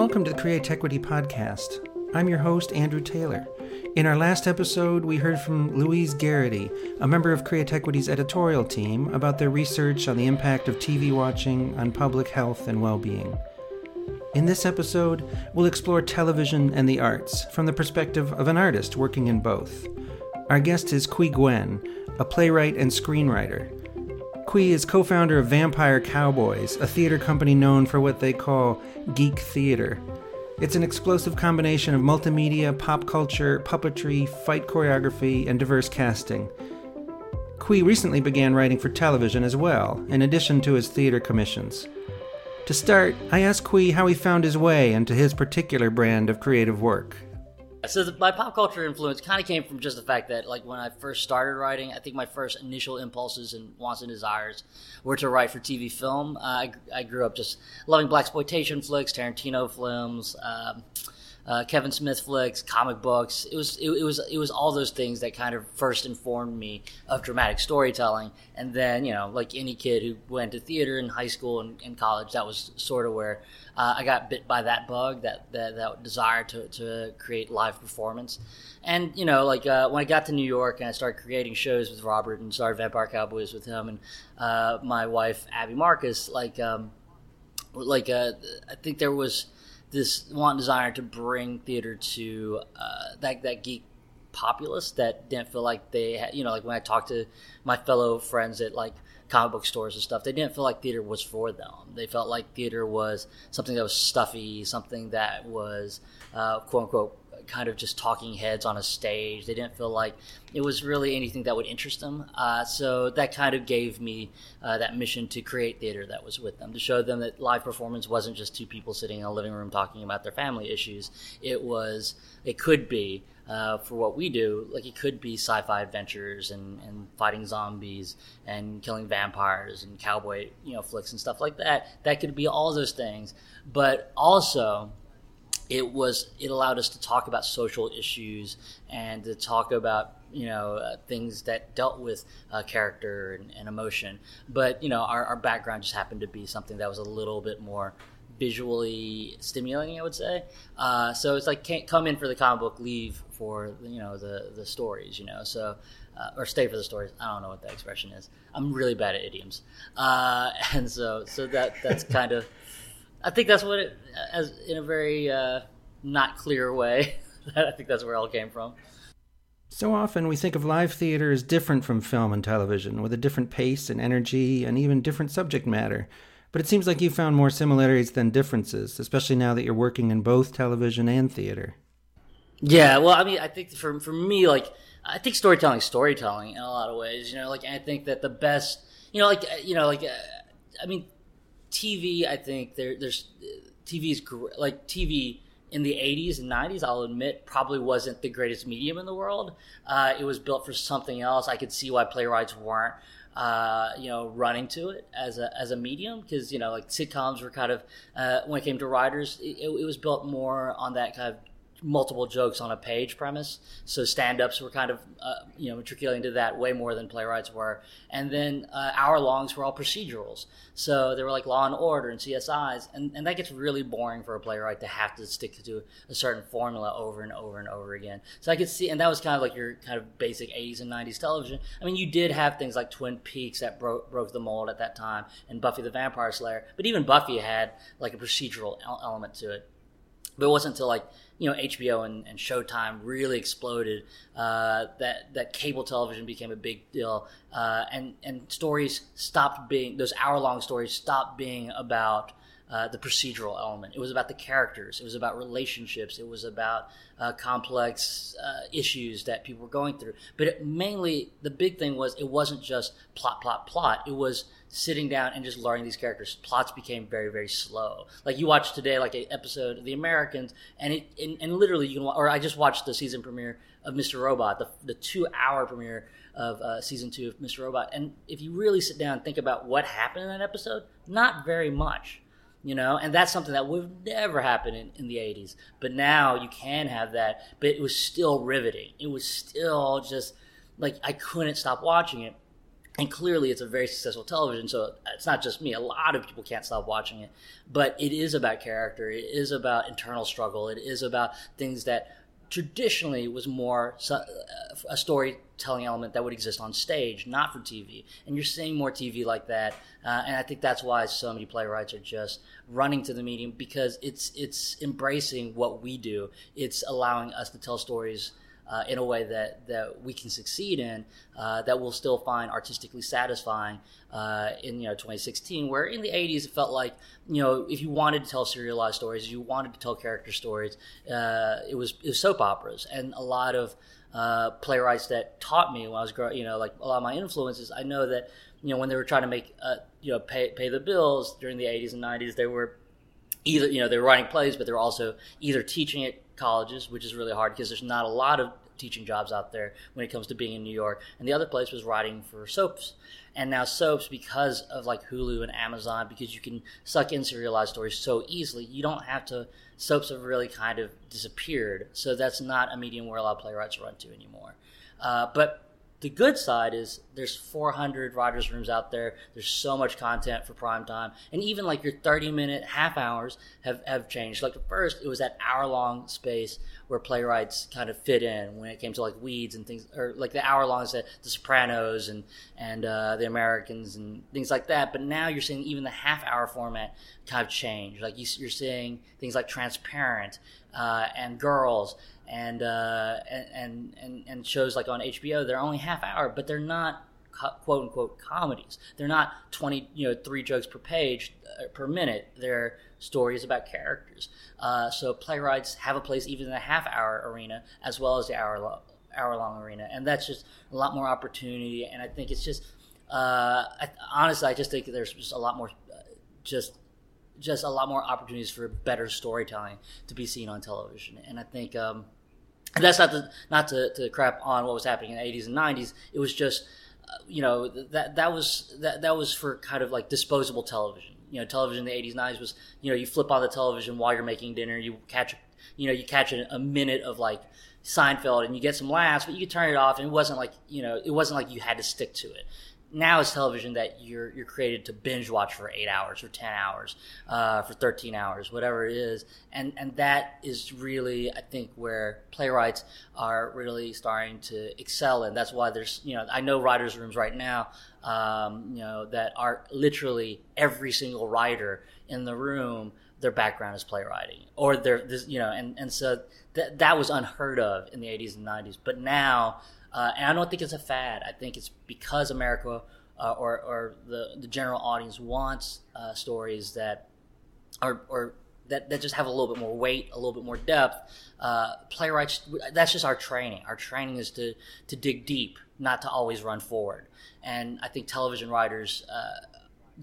Welcome to the Createquity Podcast. I'm your host, Andrew Taylor. In our last episode, we heard from Louise Garrity, a member of Createquity's editorial team, about their research on the impact of TV watching on public health and well being. In this episode, we'll explore television and the arts from the perspective of an artist working in both. Our guest is Qui Nguyen, a playwright and screenwriter. Qui is co founder of Vampire Cowboys, a theater company known for what they call geek theater. It's an explosive combination of multimedia, pop culture, puppetry, fight choreography, and diverse casting. Qui recently began writing for television as well, in addition to his theater commissions. To start, I asked Qui how he found his way into his particular brand of creative work. So the, my pop culture influence kind of came from just the fact that, like, when I first started writing, I think my first initial impulses and wants and desires were to write for TV film. Uh, I, I grew up just loving blaxploitation flicks, Tarantino films. Um, uh, Kevin Smith flicks, comic books. It was it, it, was it was all those things that kind of first informed me of dramatic storytelling. And then you know, like any kid who went to theater in high school and, and college, that was sort of where uh, I got bit by that bug, that that, that desire to, to create live performance. And you know, like uh, when I got to New York and I started creating shows with Robert and started Vampire Cowboys with him and uh, my wife Abby Marcus, like um, like uh, I think there was this want desire to bring theater to uh, that that geek populace that didn't feel like they had, you know, like when I talked to my fellow friends at like comic book stores and stuff, they didn't feel like theater was for them. They felt like theater was something that was stuffy, something that was uh, quote unquote kind of just talking heads on a stage. They didn't feel like it was really anything that would interest them. Uh, so that kind of gave me uh, that mission to create theater that was with them, to show them that live performance wasn't just two people sitting in a living room talking about their family issues. It was, it could be. Uh, for what we do, like it could be sci-fi adventures and, and fighting zombies and killing vampires and cowboy, you know, flicks and stuff like that. That could be all those things, but also it was it allowed us to talk about social issues and to talk about you know uh, things that dealt with uh, character and, and, emotion. But you know our, our, background just happened to be something that was a little bit more visually stimulating i would say. Uh, so it's like can't come in for the comic book leave for you know the the stories you know so uh, or stay for the stories. I don't know what that expression is. I'm really bad at idioms. Uh, and so so that that's kind of I think that's what it, as in a very uh, not clear way. I think that's where it all came from. So often we think of live theater as different from film and television, with a different pace and energy and even different subject matter. But it seems like you found more similarities than differences, especially now that you're working in both television and theater. Yeah, well, I mean, I think for for me, like, I think storytelling, storytelling in a lot of ways. You know, like I think that the best, you know, like you know, like uh, I mean, TV, I think there, there's TV is like TV in the 80s and 90s. I'll admit probably wasn't the greatest medium in the world. Uh, it was built for something else. I could see why playwrights weren't. Uh, you know, running to it as a as a medium because you know, like sitcoms were kind of uh, when it came to writers, it, it was built more on that kind of multiple jokes on a page premise. So stand-ups were kind of uh, you know matriculating to that way more than playwrights were. And then uh, hour longs were all procedurals. So they were like Law and Order and CSIs, and, and that gets really boring for a playwright to have to stick to a certain formula over and over and over again. So I could see, and that was kind of like your kind of basic 80s and 90s television. I mean, you did have things like Twin Peaks that broke broke the mold at that time, and Buffy the Vampire Slayer. But even Buffy had like a procedural element to it. But it wasn't until like you know HBO and, and Showtime really exploded. Uh, that that cable television became a big deal, uh, and and stories stopped being those hour long stories stopped being about. Uh, the procedural element. It was about the characters. It was about relationships. It was about uh, complex uh, issues that people were going through. But it, mainly, the big thing was it wasn't just plot, plot, plot. It was sitting down and just learning these characters. Plots became very, very slow. Like you watch today, like an episode of The Americans, and it and, and literally you can. Or I just watched the season premiere of Mr. Robot, the the two hour premiere of uh, season two of Mr. Robot, and if you really sit down and think about what happened in that episode, not very much. You know, and that's something that would never happen in, in the 80s. But now you can have that, but it was still riveting. It was still just like I couldn't stop watching it and clearly it's a very successful television so it's not just me. A lot of people can't stop watching it. But it is about character. It is about internal struggle. It is about things that traditionally was more a storytelling element that would exist on stage, not for TV. And you're seeing more TV like that, uh, and I think that's why so many playwrights are just running to the medium because it's it's embracing what we do. It's allowing us to tell stories uh, in a way that, that we can succeed in, uh, that we'll still find artistically satisfying uh, in you know 2016. Where in the 80s it felt like you know if you wanted to tell serialized stories, you wanted to tell character stories, uh, it was it was soap operas, and a lot of uh, playwrights that taught me when I was growing, you know, like a lot of my influences. I know that you know when they were trying to make uh, you know pay pay the bills during the 80s and 90s, they were either you know they were writing plays, but they were also either teaching at colleges, which is really hard because there's not a lot of teaching jobs out there when it comes to being in New York. And the other place was writing for soaps. And now soaps, because of like Hulu and Amazon, because you can suck in serialized stories so easily, you don't have to. Soaps have really kind of disappeared. So that's not a medium where a lot of playwrights run to anymore. Uh, but the good side is there's 400 writers rooms out there. There's so much content for prime time. And even like your 30 minute half hours have, have changed. Like at first it was that hour long space where playwrights kind of fit in when it came to like weeds and things or like the hour long the, the sopranos and and uh, the americans and things like that. But now you're seeing even the half hour format kind of change. Like you, are seeing things like transparent uh, and girls and, uh, and and and shows like on HBO, they're only half hour, but they're not quote unquote comedies. They're not twenty you know three jokes per page uh, per minute. They're stories about characters. Uh, so playwrights have a place even in the half hour arena as well as the hour hour long arena, and that's just a lot more opportunity. And I think it's just uh, I, honestly, I just think there's just a lot more uh, just just a lot more opportunities for better storytelling to be seen on television. And I think um, that's not to, not to, to crap on what was happening in the 80s and 90s. It was just, uh, you know, that that was that that was for kind of like disposable television. You know, television in the 80s, 90s was, you know, you flip on the television while you're making dinner, you catch, you know, you catch a, a minute of like Seinfeld and you get some laughs, but you could turn it off, and it wasn't like, you know, it wasn't like you had to stick to it now it's television that you're you're created to binge watch for eight hours or ten hours, uh, for thirteen hours, whatever it is, and and that is really I think where playwrights are really starting to excel, and that's why there's you know I know writers' rooms right now, um, you know that are literally every single writer in the room their background is playwriting or their this you know and and so that that was unheard of in the 80s and 90s but now uh, and I don't think it's a fad. I think it's because America uh, or, or the, the general audience wants uh, stories that are or that, that just have a little bit more weight, a little bit more depth. Uh, playwrights, that's just our training. Our training is to to dig deep, not to always run forward. And I think television writers, uh,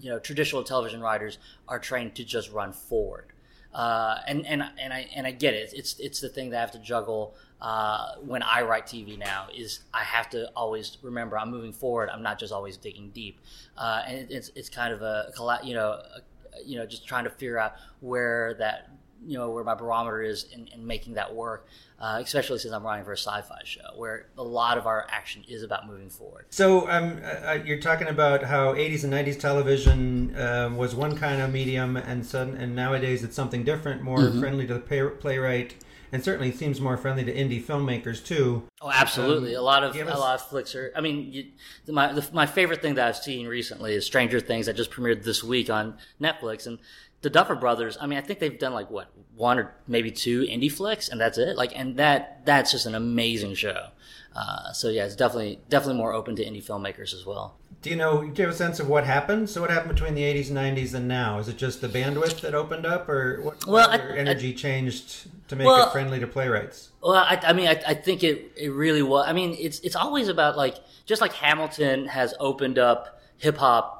you know, traditional television writers are trained to just run forward. Uh, and and and I and I get it. It's it's the thing that I have to juggle uh, when I write TV now is I have to always remember I'm moving forward. I'm not just always digging deep, uh, and it's it's kind of a you know a, you know just trying to figure out where that you know where my barometer is in, in making that work. Uh, especially since I'm writing for a sci-fi show, where a lot of our action is about moving forward. So um, uh, uh you're talking about how 80s and 90s television um, was one kind of medium, and sudden, and nowadays it's something different, more mm-hmm. friendly to the pay- playwright and certainly seems more friendly to indie filmmakers too. Oh, absolutely. Um, a lot of a lot of flicks are. I mean, you, my the, my favorite thing that I've seen recently is Stranger Things that just premiered this week on Netflix, and the Duffer Brothers. I mean, I think they've done like what one or maybe two indie flicks, and that's it. Like, and that that's just an amazing show. Uh, so yeah, it's definitely definitely more open to indie filmmakers as well. Do you know? Do you have a sense of what happened? So what happened between the '80s and '90s and now? Is it just the bandwidth that opened up, or what? Well, I, energy I, changed to make well, it friendly to playwrights. Well, I, I mean, I, I, think it it really was. I mean, it's it's always about like just like Hamilton has opened up hip hop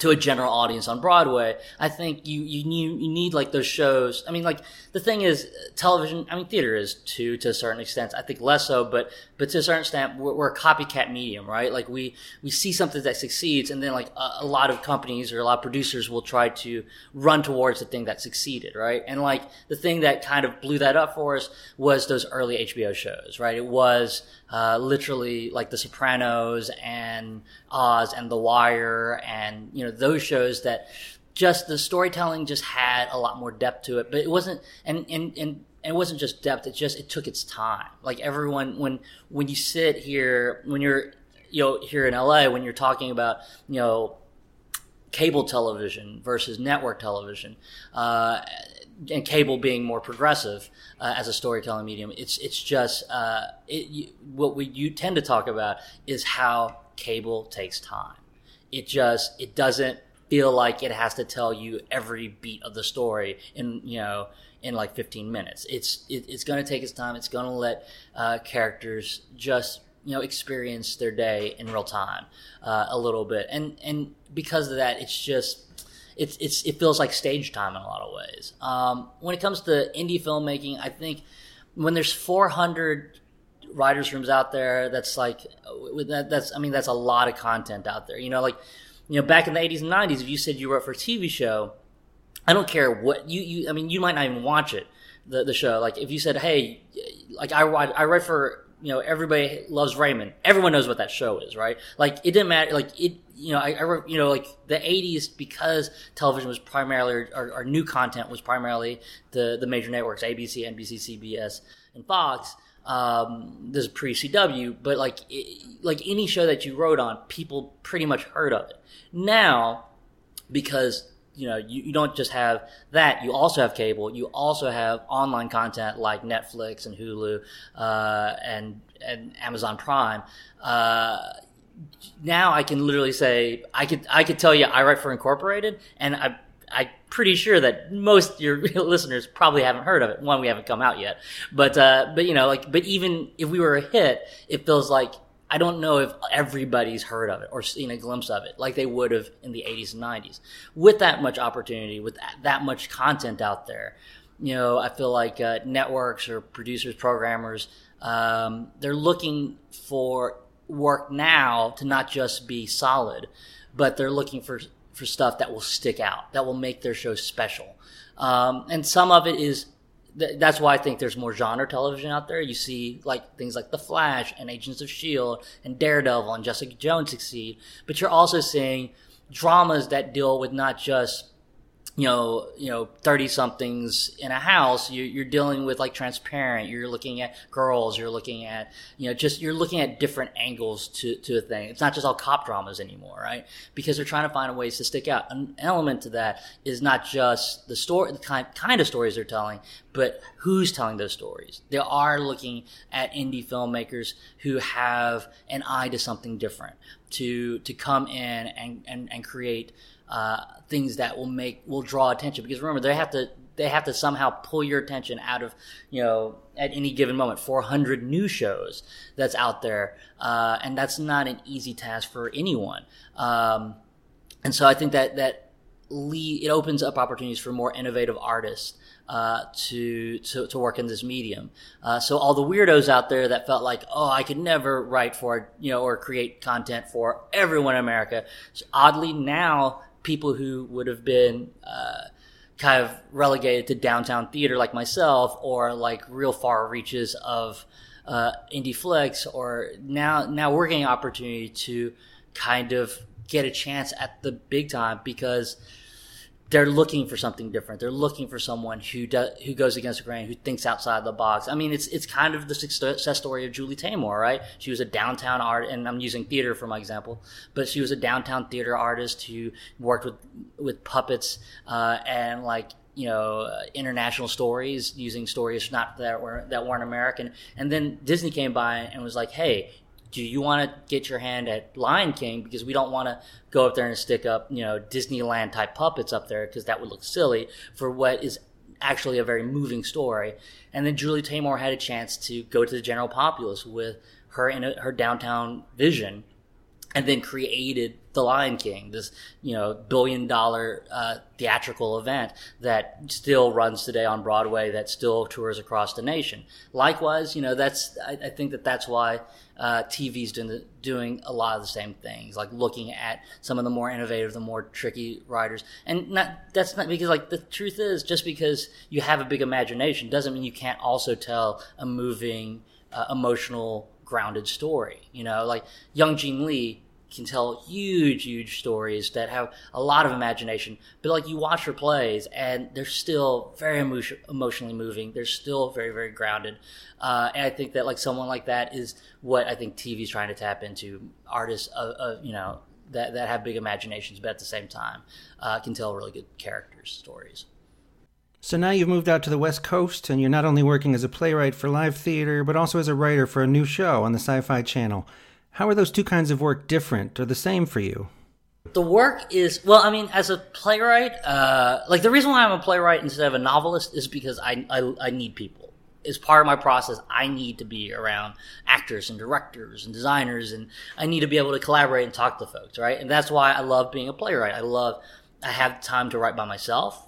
to a general audience on Broadway. I think you you need you need like those shows. I mean, like the thing is, television. I mean, theater is too to a certain extent. I think less so, but but to a certain extent, we're, we're a copycat medium, right? Like we we see something that succeeds, and then like a, a, lot of companies or a lot of producers will try to run towards the thing that succeeded, right? And like the thing that kind of blew that up for us was those early HBO shows, right? It was uh, literally like The Sopranos and Oz and The Wire, and you know those shows that just the storytelling just had a lot more depth to it, but it wasn't and and and and it wasn't just depth it just it took its time. Like everyone when when you sit here when you're you know here in la when you're talking about you know cable television versus network television uh, and cable being more progressive uh, as a storytelling medium it's it's just uh, it, you, what we you tend to talk about is how cable takes time. It just it doesn't feel like it has to tell you every beat of the story and you know in like 15 minutes. It's it, it's going to take its time. It's going to let uh, characters just you know experience their day in real time uh, a little bit, and and because of that, it's just. It's, it's, it feels like stage time in a lot of ways. Um, when it comes to indie filmmaking, I think when there's 400 writers' rooms out there, that's like that, that's I mean that's a lot of content out there. You know, like you know back in the 80s and 90s, if you said you wrote for a TV show, I don't care what you, you I mean, you might not even watch it, the, the show. Like if you said, Hey, like I, I write for, you know, everybody loves Raymond. Everyone knows what that show is, right? Like it didn't matter. Like it, you know, I, I you know, like the '80s because television was primarily, our, our new content was primarily the the major networks: ABC, NBC, CBS, and Fox. Um, this is pre CW, but like it, like any show that you wrote on, people pretty much heard of it. Now, because you know you, you don't just have that you also have cable you also have online content like netflix and hulu uh, and and amazon prime uh, now i can literally say i could i could tell you i write for incorporated and i I'm pretty sure that most your listeners probably haven't heard of it. One, we haven't come out yet, but uh, but you know, like, but even if we were a hit, it feels like I don't know if everybody's heard of it or seen a glimpse of it like they would have in the 80s and 90s. With that much opportunity, with that, much content out there, you know, I feel like uh, networks or producers, programmers, um, they're looking for work now to not just be solid, but they're looking for for stuff that will stick out, that will make their show special. Um, and some of it is that's why I think there's more genre television out there. You see like things like The Flash and Agents of Shield and Daredevil and Jessica Jones succeed, but you're also seeing dramas that deal with not just you know, you know, thirty somethings in a house, you're, you're, dealing with like transparent. You're looking at girls. You're looking at, you know, just you're looking at different angles to to a thing. It's not just all cop dramas anymore, right? Because they're trying to find ways to stick out. An element to that is not just the story, the kind kind of stories they're telling, but who's telling those stories. They are looking at indie filmmakers who have an eye to something different, to to come in and and, and create uh, things that will make will draw attention because remember they have to they have to somehow pull your attention out of you know at any given moment 400 new shows that's out there uh, and that's not an easy task for anyone um, and so i think that that lead, it opens up opportunities for more innovative artists uh, to, to to work in this medium. Uh, so all the weirdos out there that felt like, oh, I could never write for you know or create content for everyone in America. So oddly, now people who would have been uh, kind of relegated to downtown theater like myself or like real far reaches of uh, indie flicks or now now we're getting opportunity to kind of get a chance at the big time because they're looking for something different. They're looking for someone who does, who goes against the grain, who thinks outside the box. I mean, it's it's kind of the success story of Julie Taymor, right? She was a downtown art, and I'm using theater for my example, but she was a downtown theater artist who worked with with puppets uh, and like you know uh, international stories using stories not that were that weren't American. And then Disney came by and was like, "Hey, do you want to get your hand at Lion King because we don't want to go up there and stick up, you know, Disneyland type puppets up there because that would look silly for what is actually a very moving story. And then Julie Taymor had a chance to go to the general populace with her in a, her downtown vision and then created The Lion King, this you know billion dollar uh, theatrical event that still runs today on Broadway, that still tours across the nation. Likewise, you know that's I, I think that that's why uh, TV's doing the, doing a lot of the same things, like looking at some of the more innovative, the more tricky writers, and not that's not because like the truth is just because you have a big imagination doesn't mean you can't also tell a moving, uh, emotional grounded story. You know, like Young Jean Lee can tell huge, huge stories that have a lot of imagination. But like you watch her plays, and they're still very emo- emotionally moving. They're still very, very grounded. Uh, and I think that like someone like that is what I think TV is trying to tap into. Artists, of, of, you know, that that have big imaginations, but at the same time uh, can tell really good characters, stories. So now you've moved out to the West Coast, and you're not only working as a playwright for live theater, but also as a writer for a new show on the Sci Fi Channel. How are those two kinds of work different or the same for you? The work is, well, I mean, as a playwright, uh, like the reason why I'm a playwright instead of a novelist is because I, I, I need people. As part of my process, I need to be around actors and directors and designers, and I need to be able to collaborate and talk to folks, right? And that's why I love being a playwright. I love, I have time to write by myself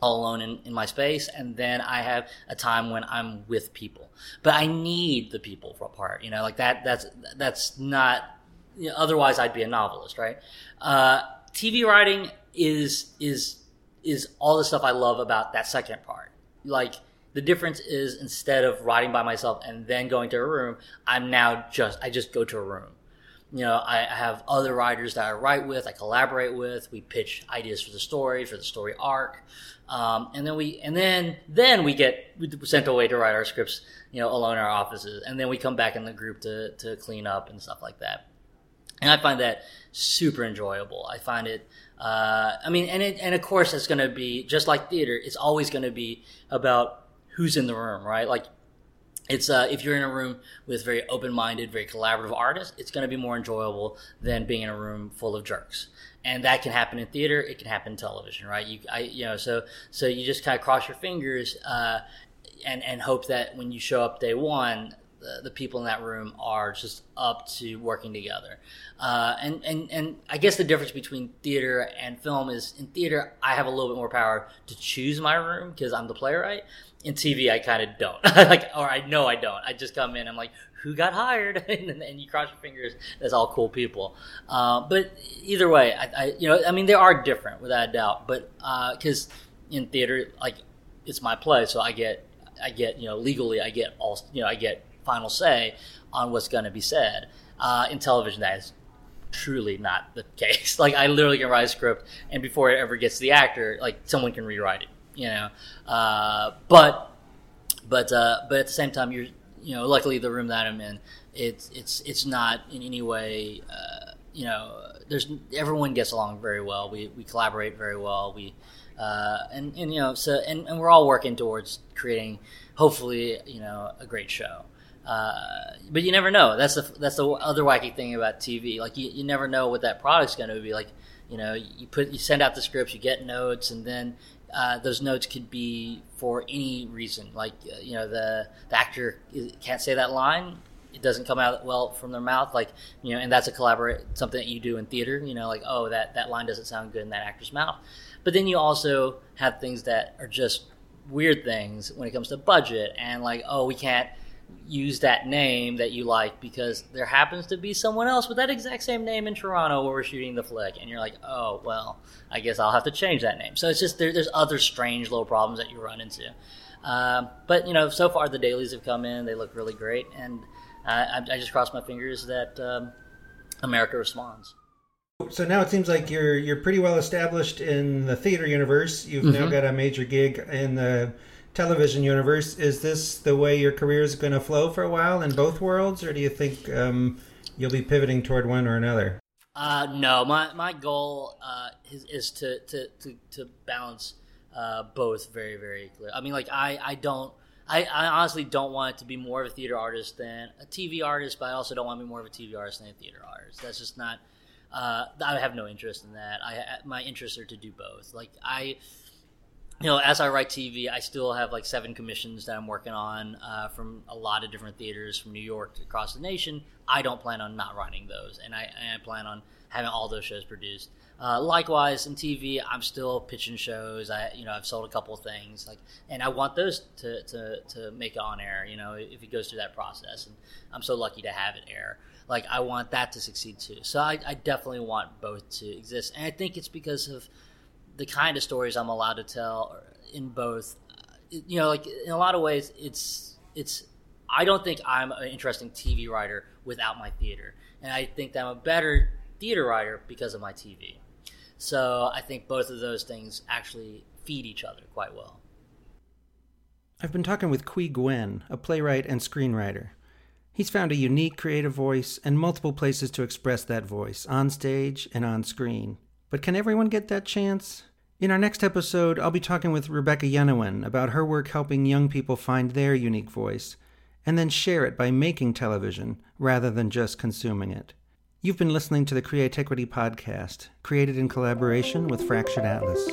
all alone in, in my space and then i have a time when i'm with people. But i need the people for a part you know like that that's that's not you know, otherwise i'd be a novelist right? Uh, tv writing is is is all the stuff i love about that second part. Like the difference is instead of writing by myself and then going to a room i'm now just i just go to a room you know, I have other writers that I write with, I collaborate with. We pitch ideas for the story, for the story arc, um, and then we and then then we get sent away to write our scripts, you know, alone in our offices, and then we come back in the group to to clean up and stuff like that. And I find that super enjoyable. I find it. Uh, I mean, and it, and of course, it's going to be just like theater. It's always going to be about who's in the room, right? Like it's uh, if you're in a room with very open-minded, very collaborative artists, it's going to be more enjoyable than being in a room full of jerks. And that can happen in theater. It can happen in television, right? You, I, you know, so so you just kind of cross your fingers uh, and and hope that when you show up day one, the, the, people in that room are just up to working together. Uh, and, and, and I guess the difference between theater and film is in theater, I have a little bit more power to choose my room because I'm the playwright in TV, I kind of don't. like, or I know I don't. I just come in. I'm like, who got hired? and, and, you cross your fingers. That's all cool people. Uh, but either way, I, I, you know, I mean, they are different without a doubt. But because uh, in theater, like, it's my play, so I get, I get, you know, legally, I get all, you know, I get final say on what's going to be said. Uh, in television, that is truly not the case. Like, I literally can write a script, and before it ever gets to the actor, like, someone can rewrite it you know. Uh, but but uh, but at the same time, you're you know, luckily the room that I'm in, it's it's it's not in any way, uh, you know, there's everyone gets along very well. We we collaborate very well. We uh, and and you know so and, and we're all working towards creating hopefully you know a great show. Uh, but you never know. That's the that's the other wacky thing about TV. Like you, you never know what that product's going to be. Like you know, you put you send out the scripts, you get notes, and then uh, those notes could be for any reason. Like uh, you know, the the actor can't say that line; it doesn't come out well from their mouth. Like you know, and that's a collaborate something that you do in theater. You know, like oh, that that line doesn't sound good in that actor's mouth. But then you also have things that are just weird things when it comes to budget and like oh, we can't use that name that you like because there happens to be someone else with that exact same name in Toronto where we're shooting the flick, and you're like, oh well, I guess I'll have to change that name. So it's just there, there's other strange little problems that you run into. Uh, but you know, so far the dailies have come in; they look really great, and I, I, just cross my fingers that um, America responds. So now it seems like you're you're pretty well established in the theater universe. You've mm-hmm. now got a major gig in the television universe, is this the way your career is going to flow for a while in both worlds, or do you think um, you'll be pivoting toward one or another? Uh, no, my my goal uh, is, is to, to, to, to balance uh, both very very clear. I mean, like I I don't. I, I, honestly don't want to be more of a theater artist than a TV artist, but I also don't want to be more of a TV artist than a theater artist. That's just not. Uh, I have no interest in that. I my interests are to do both. Like I, you know, as I write TV, I still have like seven commissions that I'm working on uh, from a lot of different theaters from New York to across the nation. I don't plan on not writing those, and I, and I plan on having all those shows produced. Uh, likewise, in TV, I'm still pitching shows. I, you know, I've sold a couple things, like, and I want those to, to, to make it on air. You know, if it goes through that process, and I'm so lucky to have it air. Like, I want that to succeed too. So I, I definitely want both to exist, and I think it's because of the kind of stories I'm allowed to tell in both. You know, like in a lot of ways, it's it's. I don't think I'm an interesting TV writer without my theater, and I think that I'm a better theater writer because of my TV. So I think both of those things actually feed each other quite well. I've been talking with Qui Nguyen, a playwright and screenwriter. He's found a unique creative voice and multiple places to express that voice, on stage and on screen. But can everyone get that chance? In our next episode, I'll be talking with Rebecca Yenawine about her work helping young people find their unique voice and then share it by making television rather than just consuming it. You've been listening to the Createquity Podcast, created in collaboration with Fractured Atlas.